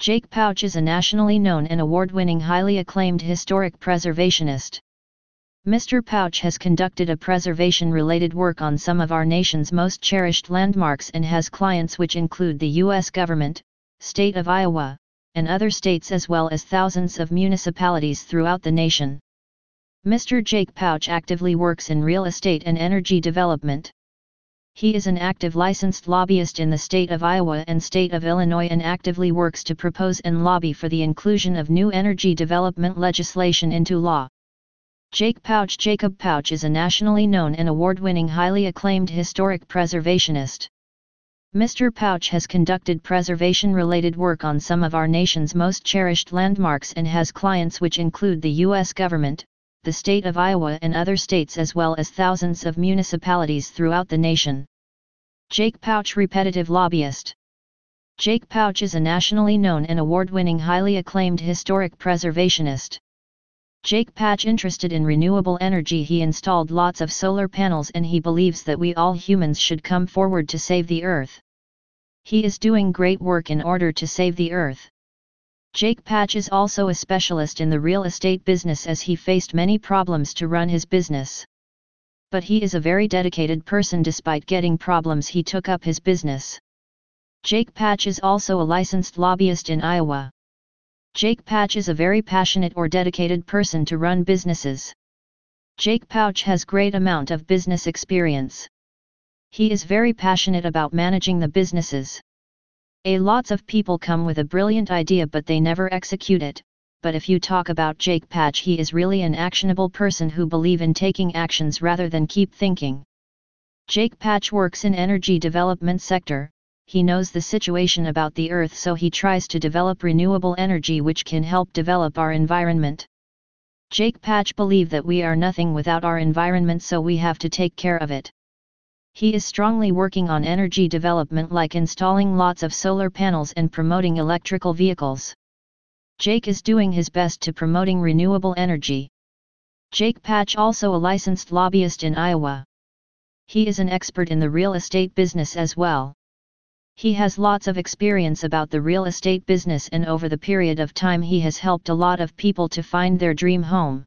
Jake Pautsch is a nationally known and award-winning highly acclaimed historic preservationist. Mr. Pautsch has conducted a preservation-related work on some of our nation's most cherished landmarks and has clients which include the U.S. government, state of Iowa, and other states as well as thousands of municipalities throughout the nation. Mr. Jake Pautsch actively works in real estate and energy development. He is an active licensed lobbyist in the state of Iowa and state of Illinois and actively works to propose and lobby for the inclusion of new energy development legislation into law. Jake Pautsch Jacob Pautsch is a nationally known and award-winning highly acclaimed historic preservationist. Mr. Pautsch has conducted preservation-related work on some of our nation's most cherished landmarks and has clients which include the U.S. government, the state of Iowa and other states as well as thousands of municipalities throughout the nation. Jake Pautsch Repetitive Lobbyist Jake Pautsch is a nationally known and award-winning highly acclaimed historic preservationist. Jake Pautsch interested in renewable energy he installed lots of solar panels and he believes that we all humans should come forward to save the earth. He is doing great work in order to save the earth. Jake Pautsch is also a specialist in the real estate business as he faced many problems to run his business. But he is a very dedicated person despite getting problems he took up his business. Jake Pautsch is also a licensed lobbyist in Iowa. Jake Pautsch is a very passionate or dedicated person to run businesses. Jake Pautsch has great amount of business experience. He is very passionate about managing the businesses. A lots of people come with a brilliant idea but they never execute it, but if you talk about Jake Pautsch he is really an actionable person who believe in taking actions rather than keep thinking. Jake Pautsch works in energy development sector, he knows the situation about the earth so he tries to develop renewable energy which can help develop our environment. Jake Pautsch believe that we are nothing without our environment so we have to take care of it. He is strongly working on energy development like installing lots of solar panels and promoting electrical vehicles. Jake is doing his best to promoting renewable energy. Jake Pautsch also a licensed lobbyist in Iowa. He is an expert in the real estate business as well. He has lots of experience about the real estate business and over the period of time he has helped a lot of people to find their dream home.